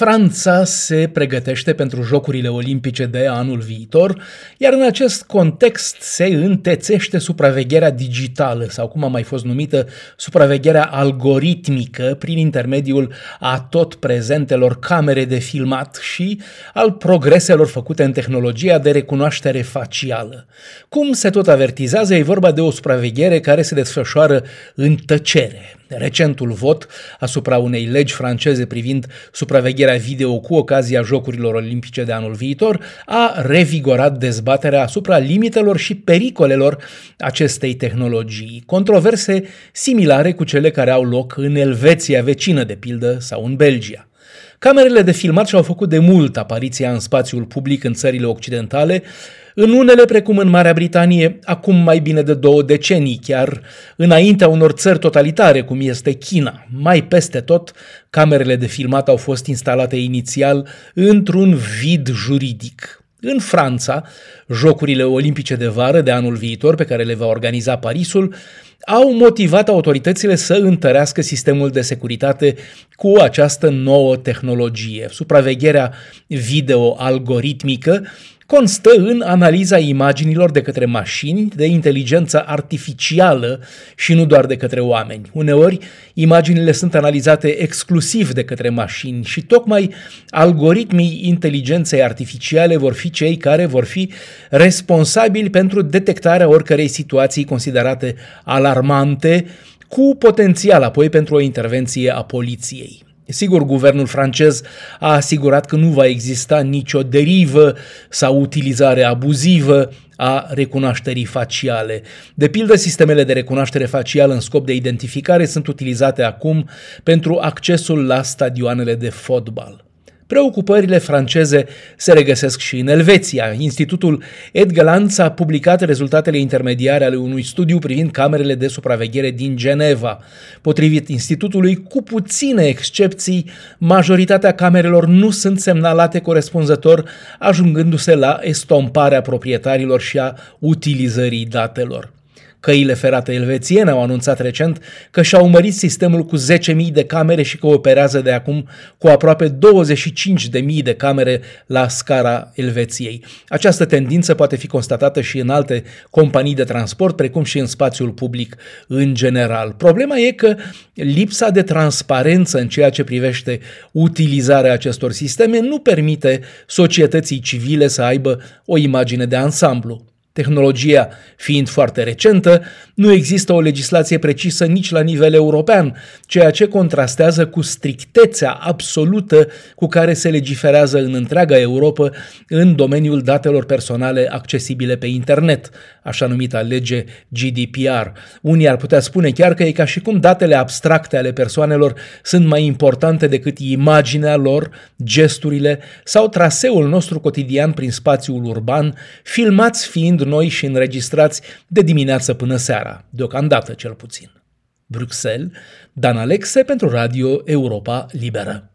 Franța se pregătește pentru Jocurile Olimpice de anul viitor, iar în acest context se întețește supravegherea digitală sau cum a mai fost numită supravegherea algoritmică prin intermediul a tot prezentelor camere de filmat și al progreselor făcute în tehnologia de recunoaștere facială. Cum se tot avertizează, e vorba de o supraveghere care se desfășoară în tăcere. Recentul vot asupra unei legi franceze privind supravegherea video cu ocazia Jocurilor Olimpice de anul viitor a revigorat dezbaterea asupra limitelor și pericolelor acestei tehnologii, controverse similare cu cele care au loc în Elveția vecină, de pildă, sau în Belgia. Camerele de filmat și-au făcut de mult apariția în spațiul public în țările occidentale, în unele, precum în Marea Britanie, acum mai bine de două decenii, chiar înaintea unor țări totalitare, cum este China. Mai peste tot, camerele de filmat au fost instalate inițial într-un vid juridic. În Franța, Jocurile Olimpice de vară de anul viitor, pe care le va organiza Parisul, au motivat autoritățile să întărească sistemul de securitate cu această nouă tehnologie. Supravegherea video algoritmică constă în analiza imaginilor de către mașini de inteligență artificială și nu doar de către oameni. Uneori, imaginile sunt analizate exclusiv de către mașini și tocmai algoritmii inteligenței artificiale vor fi cei care vor fi responsabili pentru detectarea oricărei situații considerate alarmante, cu potențial apoi pentru o intervenție a poliției. Sigur, guvernul francez a asigurat că nu va exista nicio derivă sau utilizare abuzivă a recunoașterii faciale. De pildă, sistemele de recunoaștere facială în scop de identificare sunt utilizate acum pentru accesul la stadioanele de fotbal. Preocupările franceze se regăsesc și în Elveția. Institutul Edgelands a publicat rezultatele intermediare ale unui studiu privind camerele de supraveghere din Geneva. Potrivit institutului, cu puține excepții, majoritatea camerelor nu sunt semnalate corespunzător, ajungându-se la estomparea proprietarilor și a utilizării datelor. Căile ferate elvețiene au anunțat recent că și-au mărit sistemul cu 10.000 de camere și că operează de acum cu aproape 25.000 de camere la scara Elveției. Această tendință poate fi constatată și în alte companii de transport, precum și în spațiul public în general. Problema e că lipsa de transparență în ceea ce privește utilizarea acestor sisteme nu permite societății civile să aibă o imagine de ansamblu. Tehnologia fiind foarte recentă, nu există o legislație precisă nici la nivel european, ceea ce contrastează cu strictețea absolută cu care se legiferează în întreaga Europa în domeniul datelor personale accesibile pe internet, așa numita lege GDPR. Unii ar putea spune chiar că e ca și cum datele abstracte ale persoanelor sunt mai importante decât imaginea lor, gesturile sau traseul nostru cotidian prin spațiul urban, filmați fiind noi și înregistrați de dimineață până seara, deocamdată cel puțin. Bruxelles, Dan Alexe pentru Radio Europa Liberă.